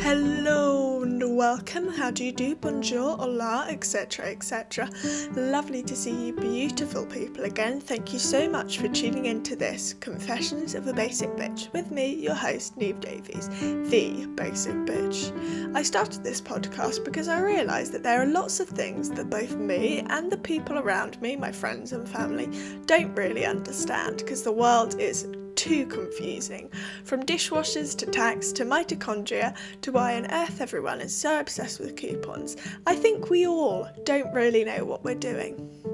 Hello and welcome. How do you do? Bonjour, hola, etc. etc. Lovely to see you, beautiful people, again. Thank you so much for tuning in to this Confessions of a Basic Bitch with me, your host, Neve Davies, the Basic Bitch. I started this podcast because I realised that there are lots of things that both me and the people around me, my friends and family, don't really understand because the world is too confusing. From dishwashers to tax to mitochondria to why on earth everyone is so obsessed with coupons, I think we all don't really know what we're doing.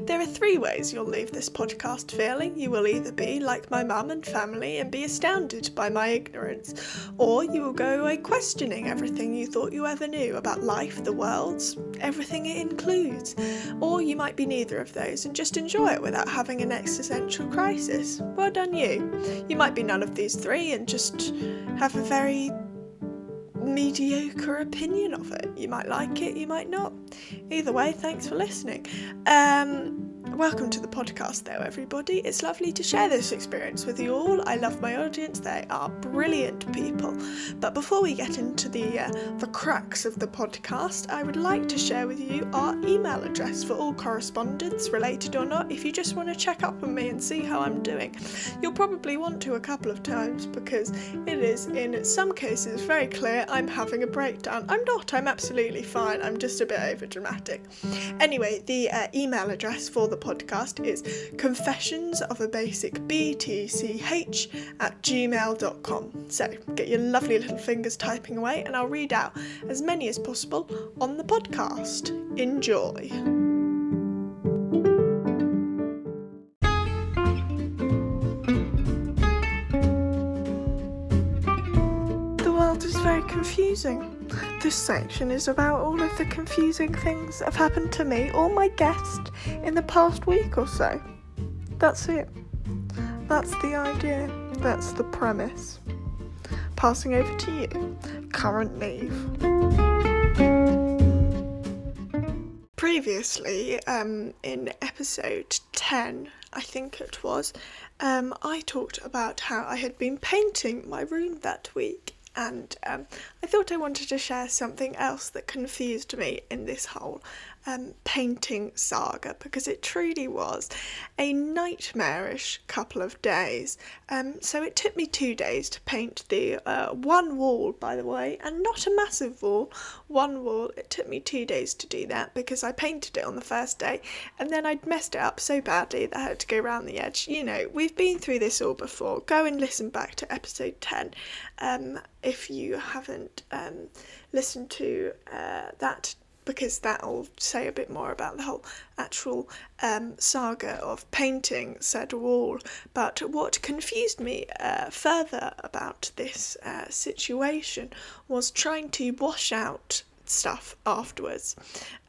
There are three ways you'll leave this podcast feeling. You will either be like my mum and family and be astounded by my ignorance, or you will go away questioning everything you thought you ever knew about life, the world, everything it includes. Or you might be neither of those and just enjoy it without having an existential crisis. Well done, you. You might be none of these three and just have a very mediocre opinion of it. You might like it, you might not. Either way, thanks for listening. Um, Welcome to the podcast, though, everybody. It's lovely to share this experience with you all. I love my audience; they are brilliant people. But before we get into the uh, the crux of the podcast, I would like to share with you our email address for all correspondence, related or not. If you just want to check up on me and see how I'm doing, you'll probably want to a couple of times because it is, in some cases, very clear I'm having a breakdown. I'm not. I'm absolutely fine. I'm just a bit over dramatic. Anyway, the uh, email address for the podcast is confessions of a basic btch at gmail.com. So get your lovely little fingers typing away and I'll read out as many as possible on the podcast. Enjoy. The world is very confusing. This section is about all of the confusing things that have happened to me or my guest in the past week or so. That's it. That's the idea. That's the premise. Passing over to you, current Neve. Previously, um, in episode 10, I think it was, um, I talked about how I had been painting my room that week and um, I thought I wanted to share something else that confused me in this whole um, painting saga because it truly was a nightmarish couple of days. Um, so it took me two days to paint the uh, one wall, by the way, and not a massive wall, one wall. It took me two days to do that because I painted it on the first day and then I'd messed it up so badly that I had to go around the edge. You know, we've been through this all before. Go and listen back to episode 10 um, if you haven't um, listened to uh, that because that'll say a bit more about the whole actual um, saga of painting said wall. But what confused me uh, further about this uh, situation was trying to wash out stuff afterwards.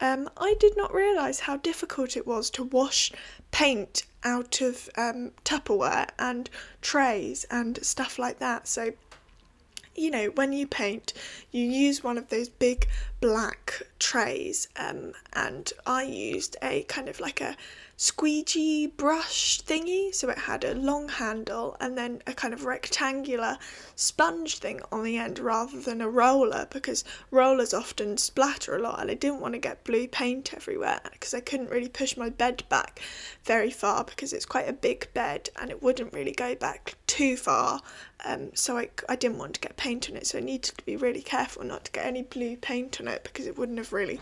Um, I did not realise how difficult it was to wash paint out of um, Tupperware and trays and stuff like that. So you know, when you paint, you use one of those big black trays, um, and I used a kind of like a squeegee brush thingy. So it had a long handle and then a kind of rectangular sponge thing on the end rather than a roller because rollers often splatter a lot and I didn't want to get blue paint everywhere because I couldn't really push my bed back very far because it's quite a big bed and it wouldn't really go back too far. Um, so I, I didn't want to get paint on it, so I needed to be really careful not to get any blue paint on it because it wouldn't have really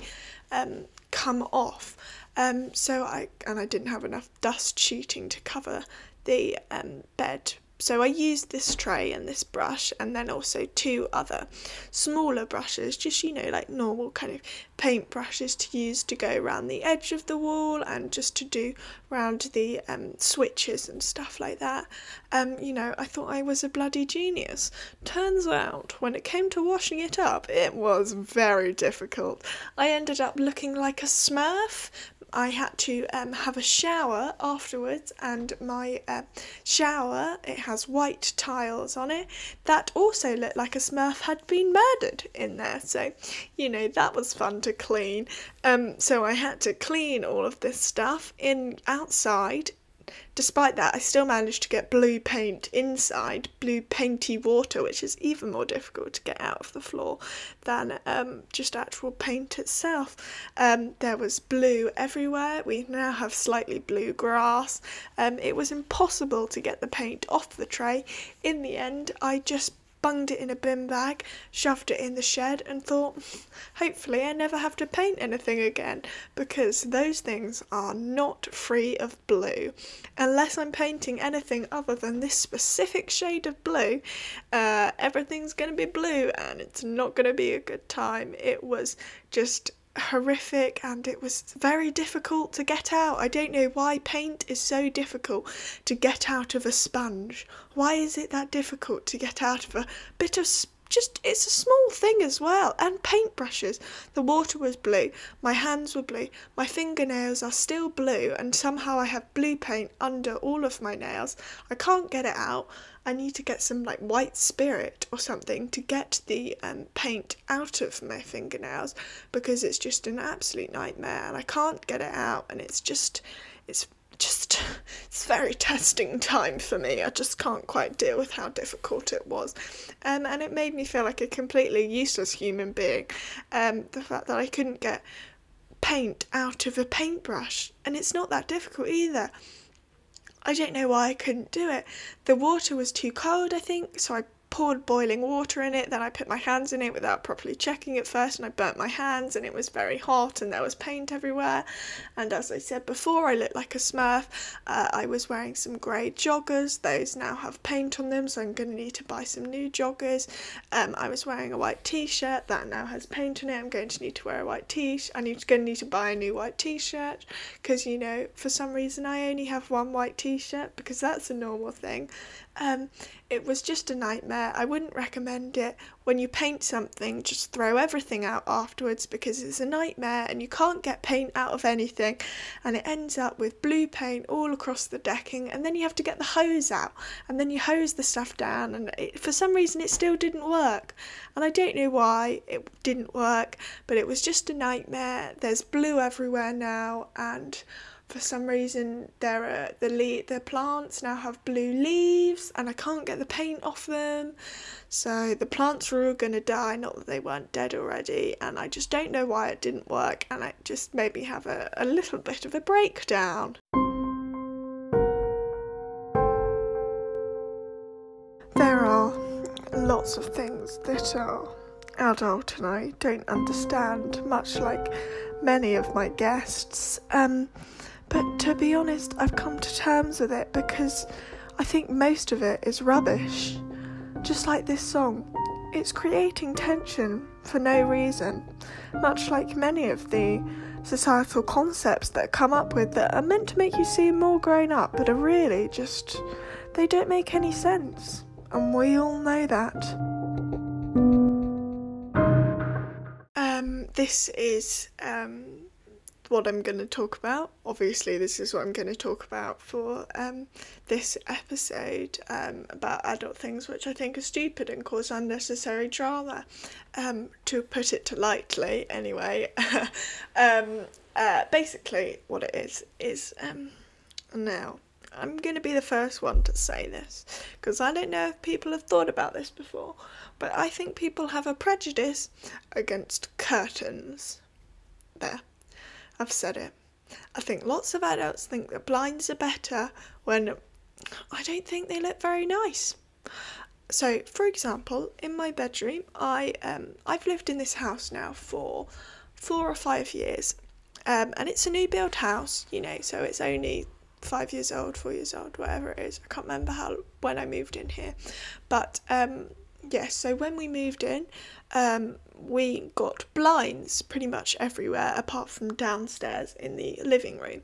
um, come off. Um, so I and I didn't have enough dust sheeting to cover the um, bed. So I used this tray and this brush, and then also two other smaller brushes, just you know, like normal kind of paint brushes to use to go around the edge of the wall and just to do around the um, switches and stuff like that. Um, you know, I thought I was a bloody genius. Turns out, when it came to washing it up, it was very difficult. I ended up looking like a smurf I had to um, have a shower afterwards, and my uh, shower it has white tiles on it that also looked like a Smurf had been murdered in there. So, you know that was fun to clean. Um, so I had to clean all of this stuff in outside despite that, I still managed to get blue paint inside, blue painty water, which is even more difficult to get out of the floor than um, just actual paint itself. Um, there was blue everywhere. We now have slightly blue grass. Um, it was impossible to get the paint off the tray. In the end, I just bunged it in a bin bag, shoved it in the shed, and thought, hopefully, I never have to paint anything again because those things are not free of blue. Unless I'm painting anything other than this specific shade of blue, uh, everything's going to be blue and it's not going to be a good time. It was just horrific and it was very difficult to get out. I don't know why paint is so difficult to get out of a sponge. Why is it that difficult to get out of a bit of just it's a small thing as well and paintbrushes the water was blue my hands were blue my fingernails are still blue and somehow i have blue paint under all of my nails i can't get it out I need to get some like white spirit or something to get the um, paint out of my fingernails because it's just an absolute nightmare and I can't get it out and it's just it's just it's very testing time for me. I just can't quite deal with how difficult it was, um, and it made me feel like a completely useless human being. Um, the fact that I couldn't get paint out of a paintbrush, and it's not that difficult either. I don't know why I couldn't do it. The water was too cold, I think, so I poured boiling water in it. Then I put my hands in it without properly checking it first, and I burnt my hands, and it was very hot, and there was paint everywhere. And as I said before, I looked like a smurf. Uh, I was wearing some grey joggers, those now have paint on them, so I'm going to need to buy some new joggers. Um, I was wearing a white t shirt that now has paint on it. I'm going to need to wear a white t shirt. I'm going to need to buy a new white t shirt because, you know, for some reason I only have one white t shirt because that's a normal thing. Um, it was just a nightmare. I wouldn't recommend it. When you paint something, just throw everything out afterwards because it's a nightmare and you can't get paint out of anything. And it ends up with blue paint all across the decking, and then you have to get the hose out and then you hose the stuff down. And it, for some reason, it still didn't work. And I don't know why it didn't work, but it was just a nightmare. There's blue everywhere now, and for some reason there are the le- the plants now have blue leaves and I can't get the paint off them. So the plants are all gonna die, not that they weren't dead already, and I just don't know why it didn't work and it just made me have a, a little bit of a breakdown. There are lots of things that are adult and I don't understand, much like many of my guests. Um, but to be honest, I've come to terms with it because I think most of it is rubbish. Just like this song, it's creating tension for no reason, much like many of the societal concepts that come up with that are meant to make you seem more grown up, but are really just, they don't make any sense. And we all know that. Um, this is um, what I'm going to talk about. Obviously, this is what I'm going to talk about for um, this episode um, about adult things which I think are stupid and cause unnecessary drama. Um, to put it lightly, anyway. Um, uh, basically, what it is is um, now. I'm going to be the first one to say this because I don't know if people have thought about this before, but I think people have a prejudice against curtains. There. I've said it. I think lots of adults think that blinds are better when I don't think they look very nice. So, for example, in my bedroom, I um, I've lived in this house now for four or five years, um, and it's a new build house, you know, so it's only five years old, four years old, whatever it is. I can't remember how when I moved in here, but um, yes. So when we moved in, um, we got blinds pretty much everywhere apart from downstairs in the living room.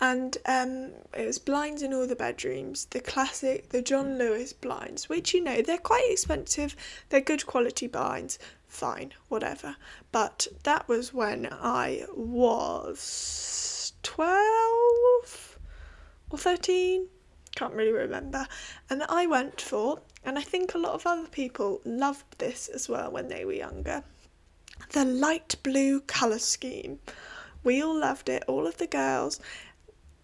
And um, it was blinds in all the bedrooms, the classic, the John Lewis blinds, which you know, they're quite expensive, they're good quality blinds, fine, whatever. But that was when I was 12 or 13, can't really remember. And I went for and I think a lot of other people loved this as well when they were younger. The light blue colour scheme. We all loved it, all of the girls.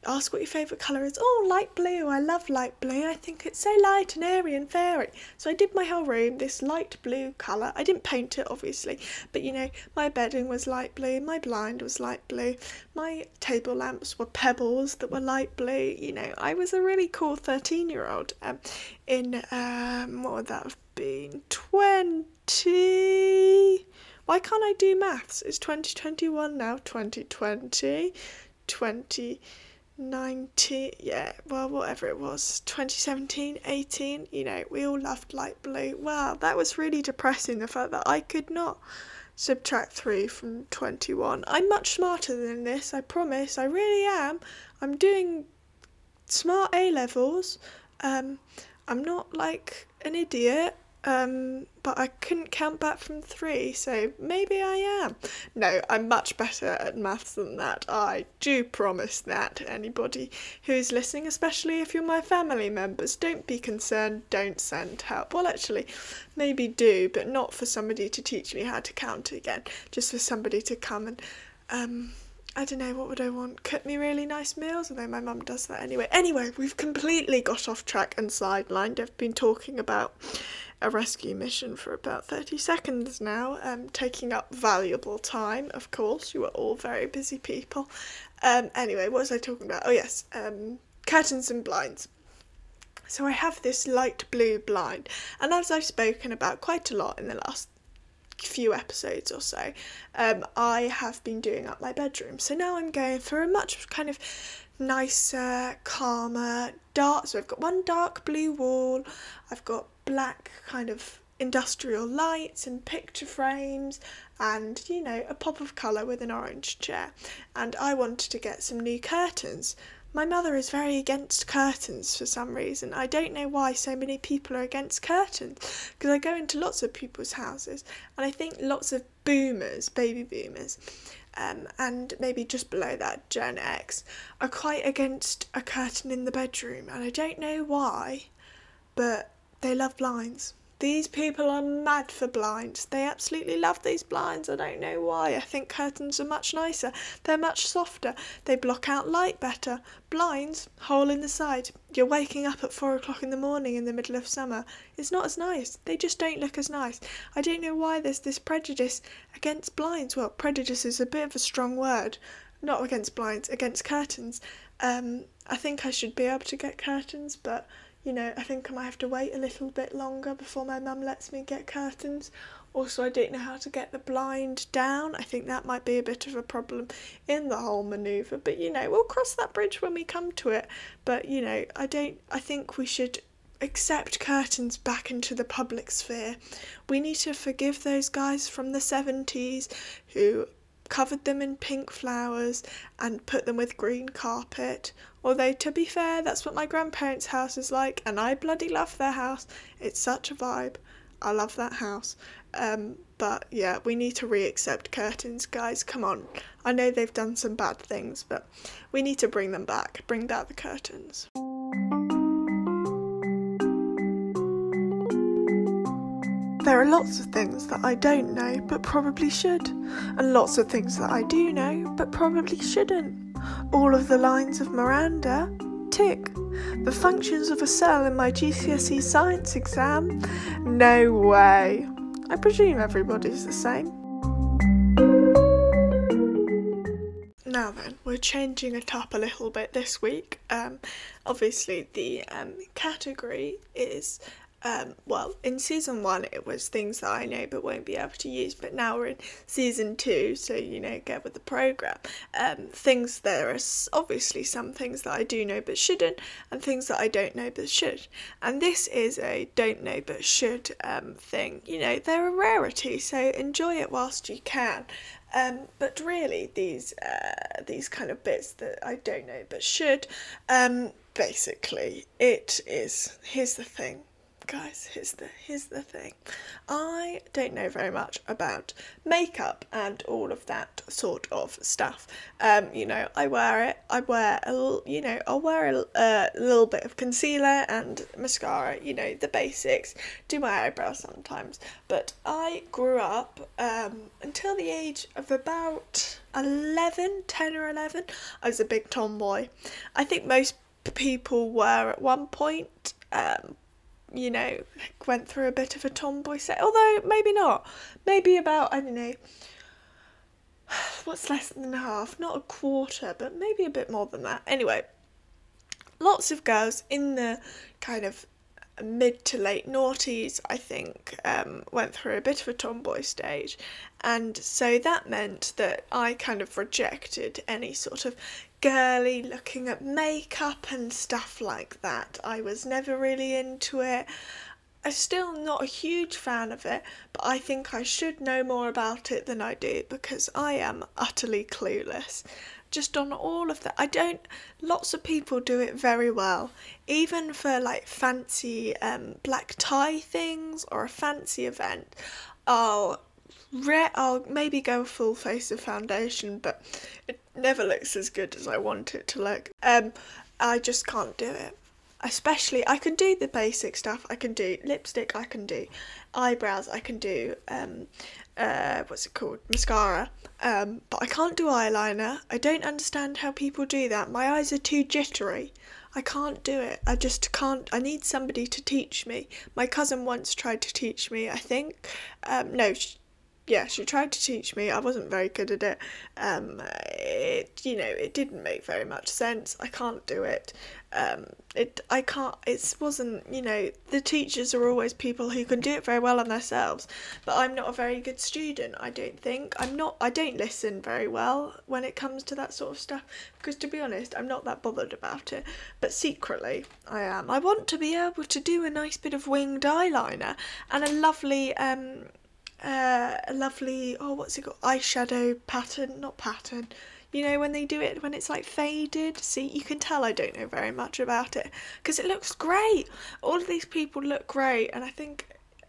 Ask what your favourite colour is. Oh, light blue. I love light blue. I think it's so light and airy and fairy. So I did my whole room this light blue colour. I didn't paint it, obviously, but you know, my bedding was light blue, my blind was light blue, my table lamps were pebbles that were light blue. You know, I was a really cool 13 year old um, in, um, what would that have been? 20. Why can't I do maths? It's 2021 now, 2020, 20. 90 yeah well whatever it was 2017 18 you know we all loved light blue. Wow that was really depressing the fact that i could not subtract 3 from 21 i'm much smarter than this i promise i really am. I'm doing smart a levels. Um i'm not like an idiot um, but I couldn't count back from three, so maybe I am. No, I'm much better at maths than that. I do promise that. Anybody who's listening, especially if you're my family members, don't be concerned, don't send help. Well, actually, maybe do, but not for somebody to teach me how to count again, just for somebody to come and, um, I don't know, what would I want? Cook me really nice meals? Although my mum does that anyway. Anyway, we've completely got off track and sidelined. I've been talking about a rescue mission for about 30 seconds now, um, taking up valuable time, of course. You are all very busy people. Um, anyway, what was I talking about? Oh, yes, um, curtains and blinds. So I have this light blue blind, and as I've spoken about quite a lot in the last few episodes or so, um, I have been doing up my bedroom. So now I'm going for a much kind of nicer, calmer, dark. So I've got one dark blue wall, I've got black kind of industrial lights and picture frames and you know a pop of colour with an orange chair and I wanted to get some new curtains. My mother is very against curtains for some reason. I don't know why so many people are against curtains because I go into lots of people's houses and I think lots of boomers, baby boomers, um, and maybe just below that Gen X are quite against a curtain in the bedroom and I don't know why but they love blinds. These people are mad for blinds. They absolutely love these blinds. I don't know why. I think curtains are much nicer. They're much softer. They block out light better. Blinds, hole in the side. You're waking up at four o'clock in the morning in the middle of summer. It's not as nice. They just don't look as nice. I don't know why there's this prejudice against blinds. Well, prejudice is a bit of a strong word. Not against blinds, against curtains. Um, I think I should be able to get curtains, but you know, I think I might have to wait a little bit longer before my mum lets me get curtains. Also, I don't know how to get the blind down. I think that might be a bit of a problem in the whole manoeuvre, but you know, we'll cross that bridge when we come to it. But you know, I don't, I think we should accept curtains back into the public sphere. We need to forgive those guys from the 70s who covered them in pink flowers and put them with green carpet. Although, to be fair, that's what my grandparents' house is like, and I bloody love their house. It's such a vibe. I love that house. Um, but yeah, we need to re accept curtains, guys. Come on. I know they've done some bad things, but we need to bring them back. Bring back the curtains. There are lots of things that I don't know but probably should, and lots of things that I do know but probably shouldn't. All of the lines of Miranda, tick. The functions of a cell in my GCSE science exam, no way. I presume everybody's the same. Now then, we're changing it up a little bit this week. Um, obviously, the um, category is um, well, in season one, it was things that I know but won't be able to use, but now we're in season two, so you know, get with the program. Um, things there are obviously some things that I do know but shouldn't, and things that I don't know but should. And this is a don't know but should um, thing. You know, they're a rarity, so enjoy it whilst you can. Um, but really, these uh, these kind of bits that I don't know but should, um, basically, it is. Here's the thing guys, here's the here's the thing. I don't know very much about makeup and all of that sort of stuff. Um, you know, I wear it. I wear a you know, I'll wear a, a little bit of concealer and mascara. You know, the basics. Do my eyebrows sometimes. But I grew up um, until the age of about 11, 10 or 11. I was a big tomboy. I think most people were at one point. Um, you know, went through a bit of a tomboy set. Although maybe not. Maybe about I don't know. What's less than a half? Not a quarter, but maybe a bit more than that. Anyway, lots of girls in the kind of mid to late noughties, I think, um, went through a bit of a tomboy stage. And so that meant that I kind of rejected any sort of girly looking at makeup and stuff like that. I was never really into it. I'm still not a huge fan of it, but I think I should know more about it than I do because I am utterly clueless. Just on all of that, I don't. Lots of people do it very well, even for like fancy um, black tie things or a fancy event. I'll re- I'll maybe go full face of foundation, but it never looks as good as I want it to look. Um, I just can't do it. Especially, I can do the basic stuff. I can do lipstick. I can do eyebrows. I can do um, uh, what's it called, mascara. Um, but I can't do eyeliner. I don't understand how people do that. My eyes are too jittery. I can't do it. I just can't. I need somebody to teach me. My cousin once tried to teach me, I think. Um, no, she, yeah, she tried to teach me. I wasn't very good at it. Um, it, you know, it didn't make very much sense. I can't do it. Um, it, I can't. It wasn't. You know, the teachers are always people who can do it very well on themselves. But I'm not a very good student. I don't think. I'm not. I don't listen very well when it comes to that sort of stuff. Because to be honest, I'm not that bothered about it. But secretly, I am. I want to be able to do a nice bit of winged eyeliner and a lovely um uh, a lovely oh what's it called? Eyeshadow pattern not pattern. You know when they do it when it's like faded? See you can tell i don't know very much about it because it looks great. All of these people look great and i think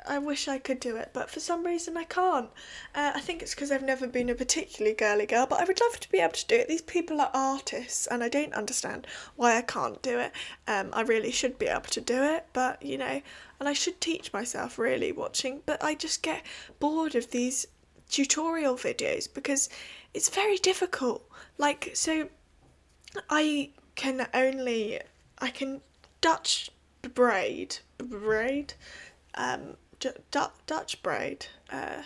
I wish I could do it, but for some reason I can't. Uh, I think it's because I've never been a particularly girly girl, but I would love to be able to do it. These people are artists, and I don't understand why I can't do it. Um, I really should be able to do it, but you know, and I should teach myself really watching, but I just get bored of these tutorial videos because it's very difficult. Like, so I can only, I can Dutch braid, braid, um, Dutch braid. Uh,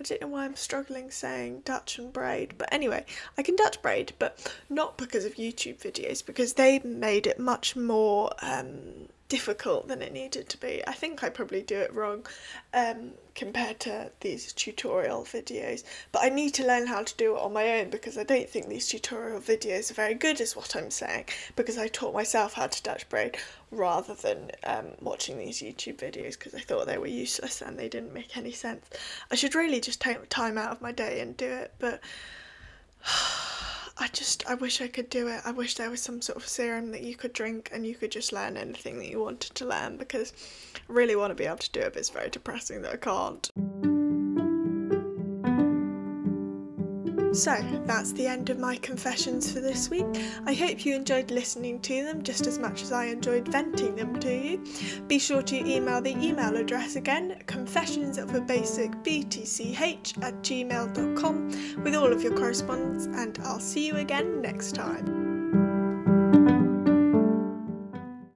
I don't know why I'm struggling saying Dutch and braid, but anyway, I can Dutch braid, but not because of YouTube videos, because they made it much more um, difficult than it needed to be. I think I probably do it wrong um, compared to these tutorial videos, but I need to learn how to do it on my own because I don't think these tutorial videos are very good, is what I'm saying, because I taught myself how to Dutch braid rather than um, watching these YouTube videos because I thought they were useless and they didn't make any sense. I should really just take time out of my day and do it, but. I just, I wish I could do it. I wish there was some sort of serum that you could drink and you could just learn anything that you wanted to learn because I really want to be able to do it, but it's very depressing that I can't. So that's the end of my confessions for this week. I hope you enjoyed listening to them just as much as I enjoyed venting them to you. Be sure to email the email address again, confessions of a basic btch at gmail.com with all of your correspondence and I'll see you again next time.